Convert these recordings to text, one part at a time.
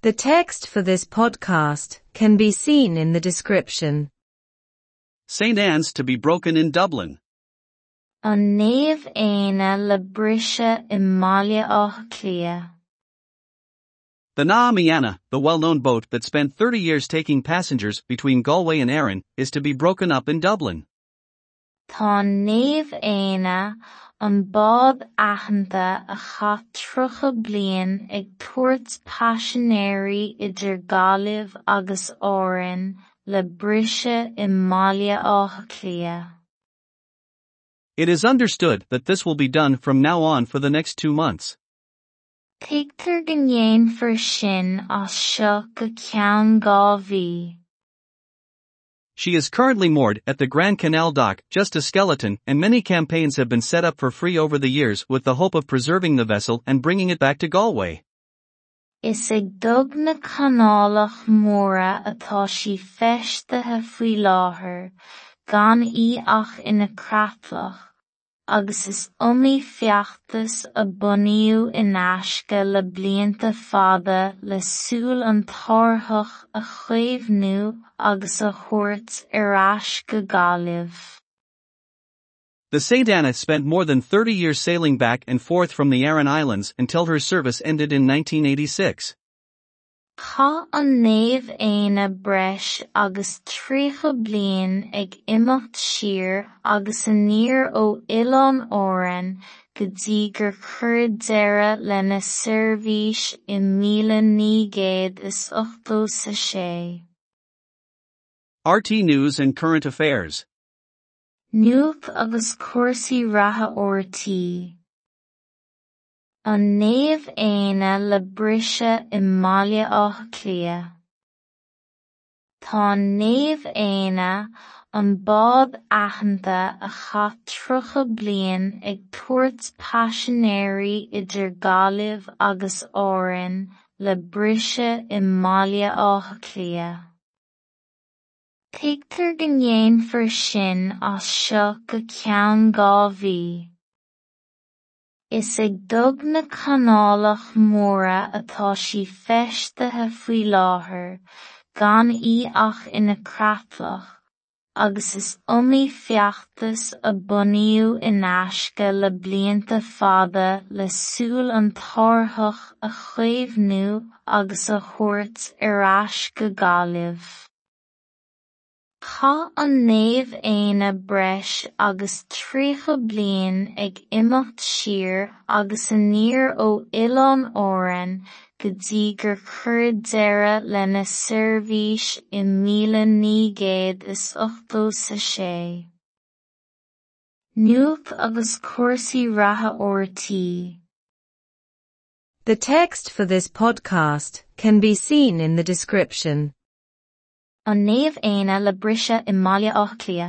The text for this podcast can be seen in the description. St. Anne's to be broken in Dublin. An naomh Éanna le brise i mBaile Átha Cliath. The Naomh Éanna, the well-known boat that spent 30 years taking passengers between Galway and Arran, is to be broken up in Dublin. Tá naomh Éanna an bád aitheanta a cha trocha bliain ag paisinéirí idir agus Árainn le brise i mbaile. It is understood that this will be done from now on for the next two months. Tigtar go ndéana for sin as seo go ceann dhá mhí. She is currently moored at the Grand Canal dock, just a skeleton, and many campaigns have been set up for free over the years with the hope of preserving the vessel and bringing it back to Galway. Dog gan í ach ina cratlach, agus feachtas a aisce le fada le súil an a agus a. The St. Anna spent more than 30 years sailing back and forth from the Aran Islands until her service ended in 1986. Tá an naomh Éanna breis agus tríocha bliain ag imeacht siar agus a níor ó Oileáin Árann go dtí gur chuir deireadh lena seirbhís i míle ní gcéad is ochtó sa sé. RTÉ News and Current Affairs. Nuacht agus cuasaí ratha RTÉ. An naomh aine le brise i mbaile átha clia. Tá naomh aine an bád aitheanta a cha trocha bliain ag tuairt paisinéirí idir Gaillimh agus Árainn le brise i mbaile átha clia. Tigtar go ndéana for sin as seo go ceann dhá mhí. Is ag dog na canálach móra atá sí feistethe faoi láthair, gan í ach ina cratlach, agus is iomaí feachtas a bunaíodh in aisce le blianta fada le súil an tarthach a chaomhnú agus a thabhairt ar ais go Gaillimh. Tá an naomh Éanna breis agus tríocha bliain ag imeacht siar agus a níor ó Oileáin Árann go dtí gur chuir deireadh lena seirbhís i míle ní gcéad is ochtó sa sé. Nuacht agus cuasaí ratha RTÉ. The text for this podcast can be seen in the description. An naomh aine le brise i mbaile átha clia.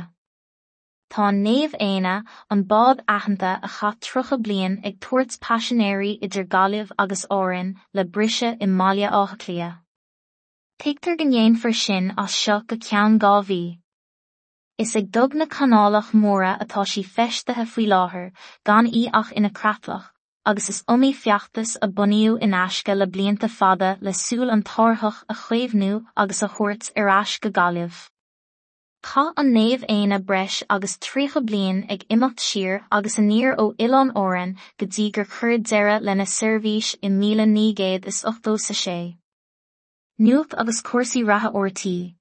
Tá naomh aine an bád aitheanta a cha trocha bliain ag tuairt paisinéirí idir Gaillimh agus Árainn le brise i mbaile átha clia. Tigtar go ndéana for sin as seo go ceann dhá mhí. Is ag dog na canálach móra atá sí feistethe faoi láthair, gan í ach ina cratlach, agus is iomaí feachtas a bunaíodh in aisce le blianta fada le súil an tarthach a chaomhnú agus a thabhairt ar ais go Gaillimh. Tá an naomh aine breis agus tríocha bliain ag imeacht siar agus a níor ó Oileán Órainn go dtí gur chuir deireadh lena seirbhís i míle ní gcéad is ochtó sa sé. Nuacht agus cuasaí ratha ortaí.